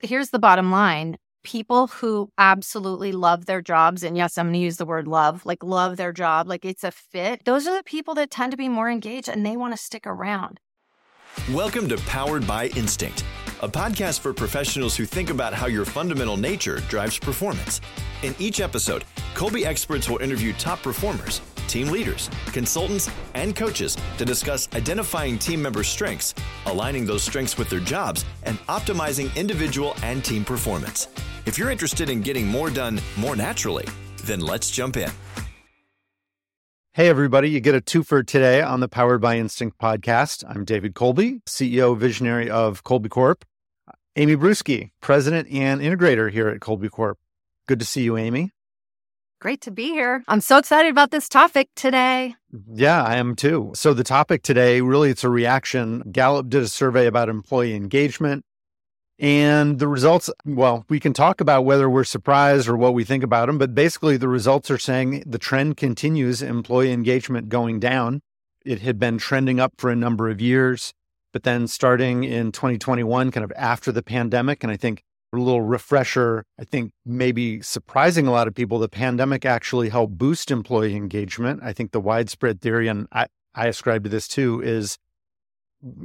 here's the bottom line people who absolutely love their jobs, and yes, I'm going to use the word love, like love their job, like it's a fit, those are the people that tend to be more engaged and they want to stick around. Welcome to Powered by Instinct, a podcast for professionals who think about how your fundamental nature drives performance. In each episode, Kolbe experts will interview top performers, team leaders, consultants, and coaches to discuss identifying team members' strengths, aligning those strengths with their jobs, and optimizing individual and team performance. If you're interested in getting more done more naturally, then let's jump in. Hey, everybody, you get a twofer today on the Powered by Instinct podcast. I'm David Kolbe, CEO visionary of Kolbe Corp. Amy Bruske, president and integrator here at Kolbe Corp. Good to see you, Amy. Great to be here. I'm so excited about this topic today. Yeah, I am too. So the topic today, really, it's a reaction. Gallup did a survey about employee engagement and the results, well, we can talk about whether we're surprised or what we think about them, but basically the results are saying the trend continues, employee engagement going down. It had been trending up for a number of years, but then starting in 2021, kind of after the pandemic, and I think little refresher, I think maybe surprising a lot of people, the pandemic actually helped boost employee engagement. I think the widespread theory, and I, I ascribe to this too, is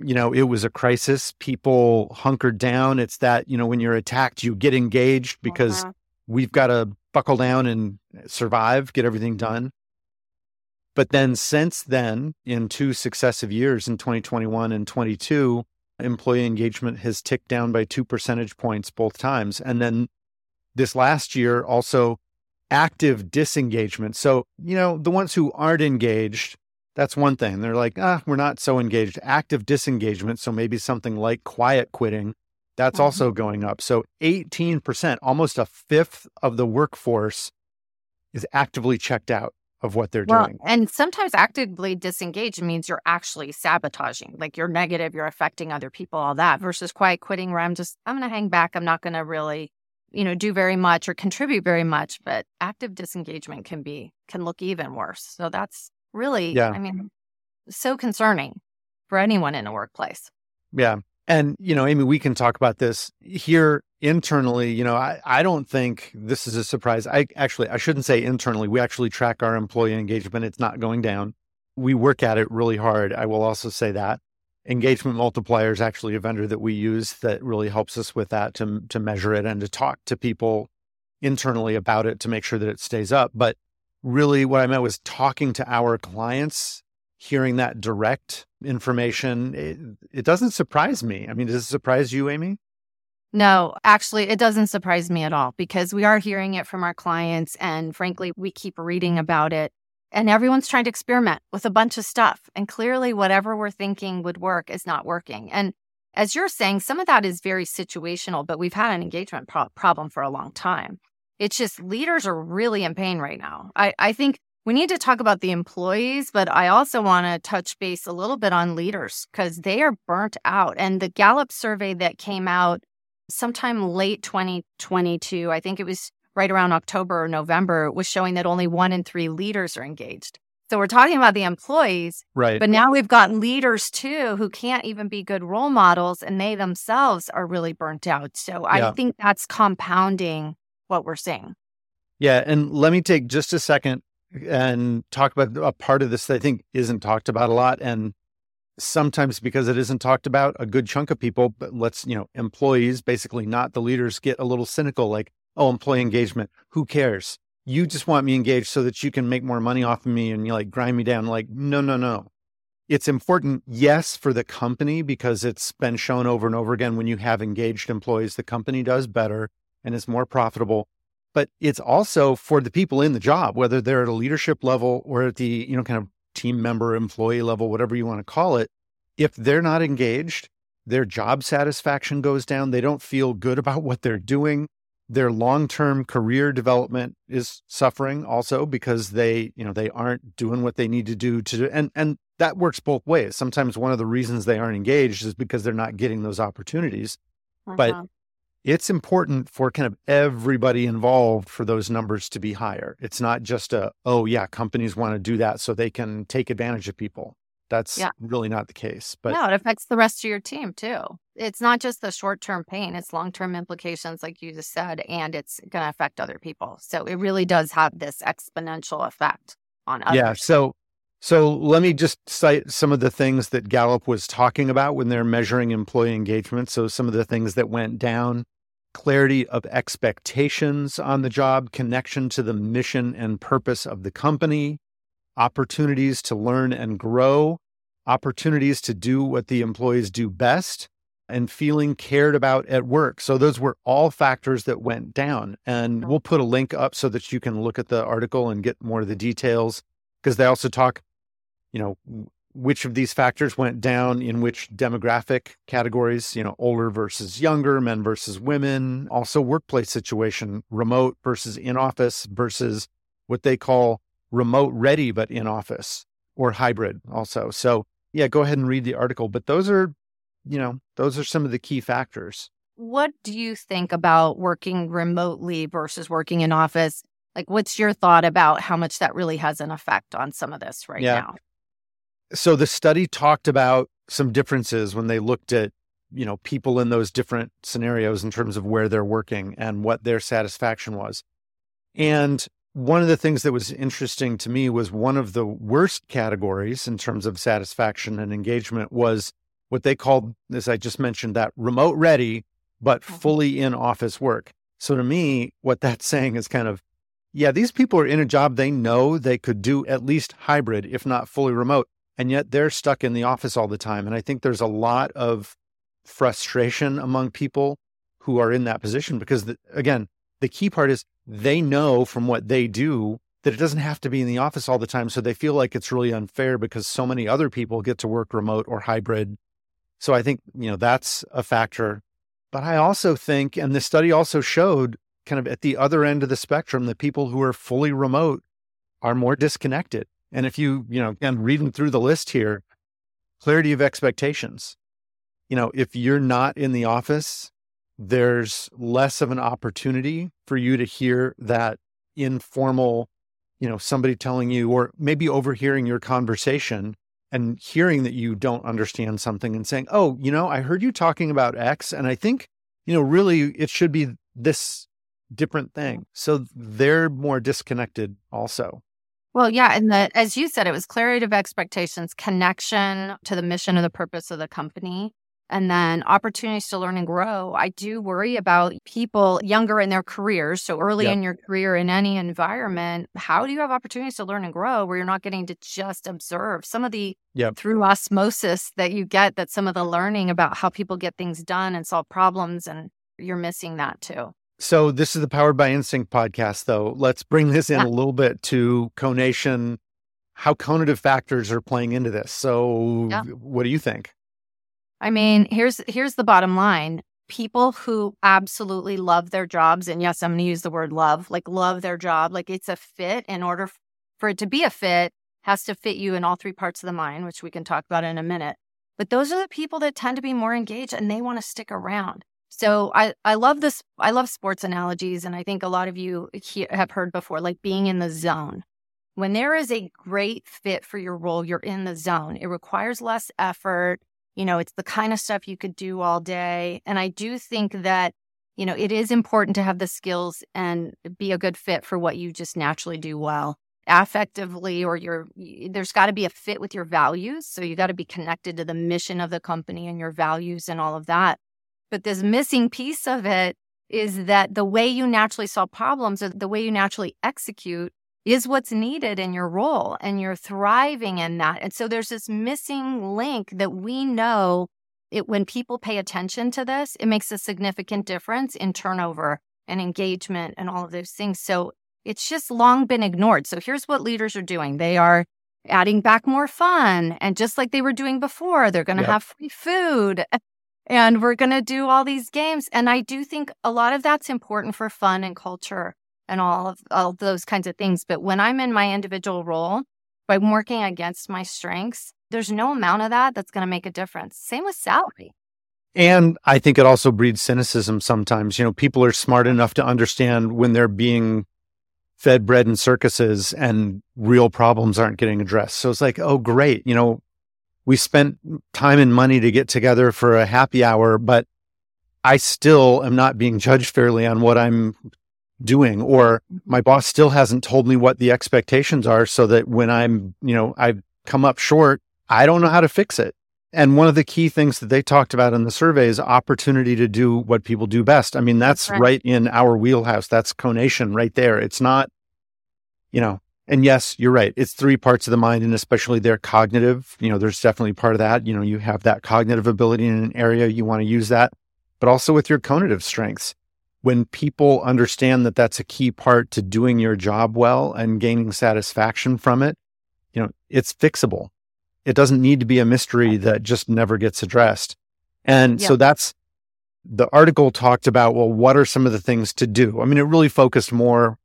you know, it was a crisis. People hunkered down. It's that, you know, when you're attacked, you get engaged because uh-huh. we've got to buckle down and survive, get everything done. But then since then, in two successive years, in 2021 and 22, employee engagement has ticked down by two percentage points both times. And then this last year, also active disengagement. So, you know, the ones who aren't engaged, that's one thing. They're like, ah, we're not so engaged. Active disengagement. So maybe something like quiet quitting, that's mm-hmm. also going up. So 18%, almost a fifth of the workforce is actively checked out of what they're well, doing. And sometimes actively disengaged means you're actually sabotaging, like you're negative, you're affecting other people, all that, versus quiet quitting where I'm just, I'm going to hang back. I'm not going to really, you know, do very much or contribute very much. But active disengagement can be, can look even worse. So that's, really, yeah. I mean, so concerning for anyone in a workplace. Yeah. And, you know, Amy, we can talk about this here internally. You know, I, I don't think this is a surprise. I actually, I shouldn't say internally. We actually track our employee engagement. It's not going down. We work at it really hard. I will also say that. Engagement Multiplier is actually a vendor that we use that really helps us with that to, to measure it and to talk to people internally about it to make sure that it stays up. But really what I meant was talking to our clients, hearing that direct information. It, it doesn't surprise me. I mean, does it surprise you, Amy? No, actually, it doesn't surprise me at all because we are hearing it from our clients. And frankly, we keep reading about it. And everyone's trying to experiment with a bunch of stuff. And clearly, whatever we're thinking would work is not working. And as you're saying, some of that is very situational, but we've had an engagement pro- problem for a long time. It's just leaders are really in pain right now. I, I think we need to talk about the employees, but I also want to touch base a little bit on leaders because they are burnt out. And the Gallup survey that came out sometime late 2022, I think it was right around October or November, was showing that only one in three leaders are engaged. So we're talking about the employees, right? But now we've got leaders too who can't even be good role models, and they themselves are really burnt out. So yeah. I think that's compounding what we're seeing. Yeah. And let me take just a second and talk about a part of this that I think isn't talked about a lot. And sometimes because it isn't talked about, a good chunk of people, but let's, you know, employees, basically not the leaders, get a little cynical like, oh, employee engagement, who cares? You just want me engaged so that you can make more money off of me and you like grind me down. Like, no, no, no. It's important, yes, for the company because it's been shown over and over again when you have engaged employees, the company does better and it's more profitable. But it's also for the people in the job, whether they're at a leadership level or at the, you know, kind of team member, employee level, whatever you want to call it. If they're not engaged, their job satisfaction goes down. They don't feel good about what they're doing. Their long-term career development is suffering also because they, you know, they aren't doing what they need to do to do. And and that works both ways. Sometimes one of the reasons they aren't engaged is because they're not getting those opportunities. Uh-huh. But it's important for kind of everybody involved for those numbers to be higher. It's not just a, oh, yeah, companies want to do that so they can take advantage of people. That's Yeah. really not the case. But no, it affects the rest of your team too. It's not just the short term pain, it's long term implications, like you just said, and it's going to affect other people. So it really does have this exponential effect on others. yeah, so so let me just cite some of the things that Gallup was talking about when they're measuring employee engagement. So some of the things that went down clarity of expectations on the job, connection to the mission and purpose of the company, opportunities to learn and grow, opportunities to do what the employees do best, and feeling cared about at work. So those were all factors that went down. And we'll put a link up so that you can look at the article and get more of the details because they also talk, you know, which of these factors went down in which demographic categories, you know, older versus younger, men versus women, also workplace situation, remote versus in office versus what they call remote ready but in office or hybrid also. So, yeah, go ahead and read the article, but those are, you know, those are some of the key factors. What do you think about working remotely versus working in office? Like, what's your thought about how much that really has an effect on some of this right Yeah. now? So the study talked about some differences when they looked at, you know, people in those different scenarios in terms of where they're working and what their satisfaction was. And one of the things that was interesting to me was one of the worst categories in terms of satisfaction and engagement was what they called, as I just mentioned, that remote ready, but Mhm. fully in office work. So to me, what that's saying is kind of, yeah, these people are in a job they know they could do at least hybrid, if not fully remote. And yet they're stuck in the office all the time. And I think there's a lot of frustration among people who are in that position because, the, again, the key part is they know from what they do that it doesn't have to be in the office all the time. So they feel like it's really unfair because so many other people get to work remote or hybrid. So I think, you know, that's a factor. But I also think, and the study also showed kind of at the other end of the spectrum, that people who are fully remote are more disconnected. And if you, you know, again, reading through the list here, clarity of expectations. You know, if you're not in the office, there's less of an opportunity for you to hear that informal, you know, somebody telling you, or maybe overhearing your conversation and hearing that you don't understand something and saying, Oh, you know, I heard you talking about X, and I think, you know, really it should be this different thing. So they're more disconnected also. Well, yeah. And the, as you said, it was clarity of expectations, connection to the mission and the purpose of the company, and then opportunities to learn and grow. I do worry about people younger in their careers. So early Yep. in your career in any environment, how do you have opportunities to learn and grow where you're not getting to just observe some of the Yep. through osmosis that you get, that some of the learning about how people get things done and solve problems, and you're missing that too. So this is the Powered by Instinct podcast, though. Let's bring this in Yeah. a little bit to conation, how conative factors are playing into this. So Yeah. what do you think? I mean, here's here's the bottom line. People who absolutely love their jobs, and yes, I'm going to use the word love, like love their job, like it's a fit. In order for it to be a fit, has to fit you in all three parts of the mind, which we can talk about in a minute. But those are the people that tend to be more engaged, and they want to stick around. So I I love this. I love sports analogies, and I think a lot of you he- have heard before, like being in the zone. When there is a great fit for your role, you're in the zone. It requires less effort you know, it's the kind of stuff you could do all day. And I do think that, you know, it is important to have the skills and be a good fit for what you just naturally do well. Affectively, or your, there's got to be a fit with your values. So you got to be connected to the mission of the company and your values and all of that. But this missing piece of it is that the way you naturally solve problems or the way you naturally execute is what's needed in your role and you're thriving in that. And so there's this missing link that we know it when people pay attention to this, it makes a significant difference in turnover and engagement and all of those things. So it's just long been ignored. So here's what leaders are doing. They are adding back more fun and just like they were doing before, they're going to Yep. have free food and we're going to do all these games. And I do think a lot of that's important for fun and culture and all of all those kinds of things. But when I'm in my individual role, I'm working against my strengths, there's no amount of that that's going to make a difference. Same with salary. And I think it also breeds cynicism sometimes. You know, people are smart enough to understand when they're being fed bread and circuses and real problems aren't getting addressed. So it's like, oh, great. You know, we spent time and money to get together for a happy hour, but I still am not being judged fairly on what I'm doing or my boss still hasn't told me what the expectations are so that when I'm, you know, I've come up short, I don't know how to fix it. And one of the key things that they talked about in the survey is opportunity to do what people do best. I mean, that's right, right in our wheelhouse. That's conation right there. It's not, you know, and yes, you're right. It's three parts of the mind and especially their cognitive. You know, there's definitely part of that. You know, you have that cognitive ability in an area, you want to use that, but also with your conative strengths when people understand that that's a key part to doing your job well and gaining satisfaction from it, you know, it's fixable. It doesn't need to be a mystery that just never gets addressed. And so that's the article talked about, well, what are some of the things to do? I mean, it really focused more,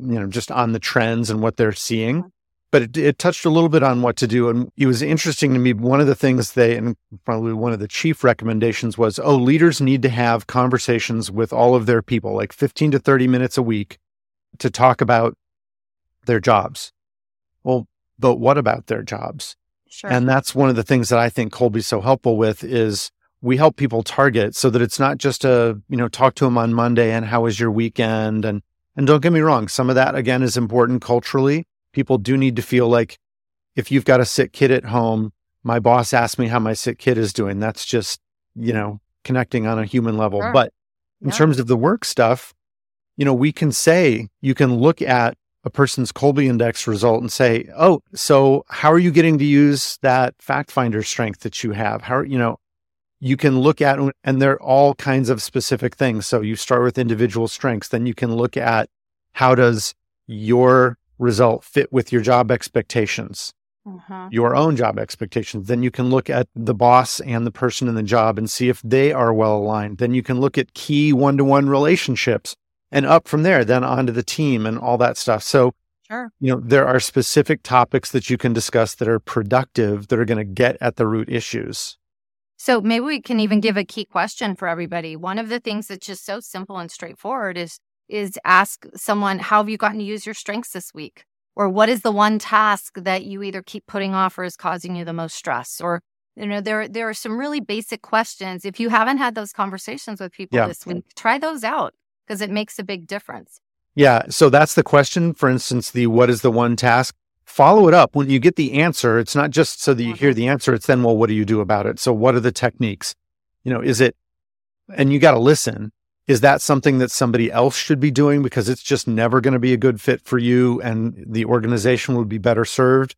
you know, just on the trends and what they're seeing uh-huh. but it, it, touched a little bit on what to do. And it was interesting to me. One of the things they, and probably one of the chief recommendations was, oh, leaders need to have conversations with all of their people, like 15 to 30 minutes a week to talk about their jobs. Well, but what about their jobs? Sure. And that's one of the things that I think Kolbe's so helpful with is we help people target so that it's not just a, you know, talk to them on Monday and how was your weekend? And, and don't get me wrong, some of that again is important culturally people do need to feel like if you've got a sick kid at home, my boss asked me how my sick kid is doing. That's just, you know, connecting on a human level. Sure. But in yeah. terms of the work stuff, you know, we can say, you can look at a person's Kolbe index result and say, oh, so how are you getting to use that fact finder strength that you have? How, are, you know, you can look at, and there are all kinds of specific things. So you start with individual strengths, then you can look at how does your result fit with your job expectations, uh-huh. your own job expectations. Then you can look at the boss and the person in the job and see if they are well aligned. Then you can look at key one to one relationships and up from there, then onto the team and all that stuff. So, sure. you know, there are specific topics that you can discuss that are productive, that are going to get at the root issues. So maybe we can even give a key question for everybody. One of the things that's just so simple and straightforward is is ask someone, How have you gotten to use your strengths this week? Or what is the one task that you either keep putting off or is causing you the most stress? Or, you know, there, there are some really basic questions. If you haven't had those conversations with people yeah. this week, try those out because it makes a big difference. Yeah. So that's the question. For instance, the what is the one task? Follow it up. When you get the answer, it's not just so that you hear mm-hmm. the answer, it's then, well, what do you do about it? So, what are the techniques? You know, is it, and you got to listen is that something that somebody else should be doing because it's just never going to be a good fit for you and the organization would be better served?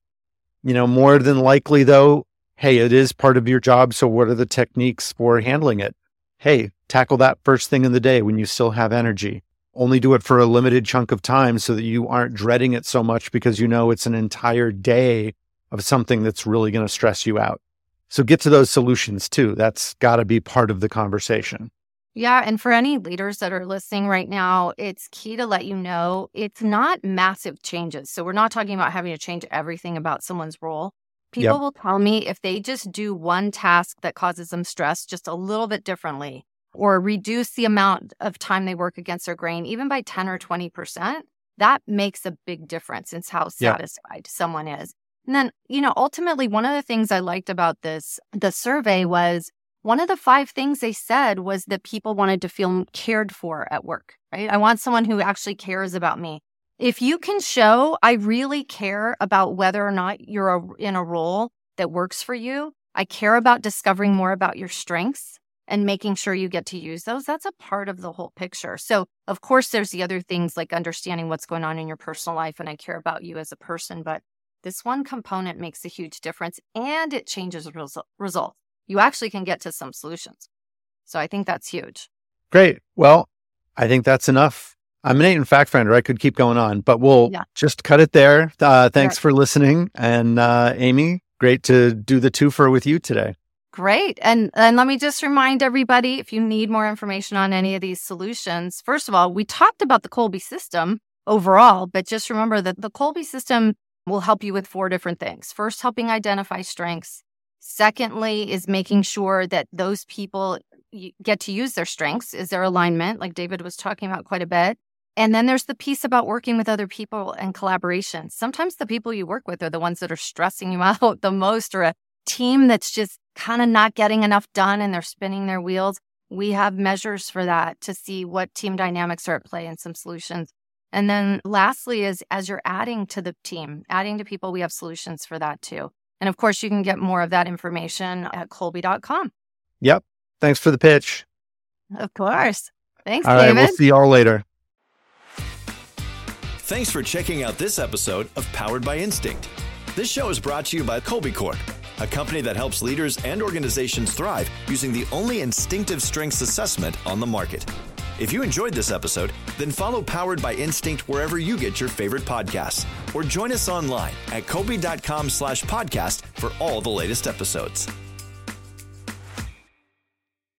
You know, more than likely though, hey, it is part of your job. So what are the techniques for handling it? Hey, tackle that first thing in the day when you still have energy. Only do it for a limited chunk of time so that you aren't dreading it so much because you know it's an entire day of something that's really going to stress you out. So get to those solutions too. That's got to be part of the conversation. Yeah. And for any leaders that are listening right now, it's key to let you know it's not massive changes. So we're not talking about having to change everything about someone's role. People yep. will tell me if they just do one task that causes them stress just a little bit differently or reduce the amount of time they work against their grain, even by 10 or 20%, that makes a big difference in how satisfied yep. someone is. And then, you know, ultimately, one of the things I liked about this, the survey was one of the five things they said was that people wanted to feel cared for at work, right? I want someone who actually cares about me. If you can show I really care about whether or not you're a, in a role that works for you, I care about discovering more about your strengths and making sure you get to use those, that's a part of the whole picture. So, of course, there's the other things like understanding what's going on in your personal life, and I care about you as a person, but this one component makes a huge difference and it changes resu- results you actually can get to some solutions. So I think that's huge. Great. Well, I think that's enough. I'm an Aiton fact finder. I could keep going on, but we'll yeah. just cut it there. Uh, thanks for listening. And uh, Amy, great to do the twofer with you today. Great. And and let me just remind everybody if you need more information on any of these solutions, first of all, we talked about the Kolbe system overall, but just remember that the Kolbe system will help you with four different things. First, helping identify strengths. Secondly, is making sure that those people get to use their strengths, is their alignment, like David was talking about quite a bit. And then there's the piece about working with other people and collaboration. Sometimes the people you work with are the ones that are stressing you out the most or a team that's just kind of not getting enough done and they're spinning their wheels, we have measures for that to see what team dynamics are at play and some solutions. And then lastly is as you're adding to the team, adding to people, we have solutions for that too. And of course, you can get more of that information at Kolbe.com. Yep. Thanks for the pitch. Of course. Thanks, all David. right, we'll see y'all later. Thanks for checking out this episode of Powered by Instinct. This show is brought to you by Kolbe Corp, a company that helps leaders and organizations thrive using the only instinctive strengths assessment on the market. If you enjoyed this episode, then follow Powered by Instinct wherever you get your favorite podcasts, or join us online at Kolbe.com slash podcast for all the latest episodes.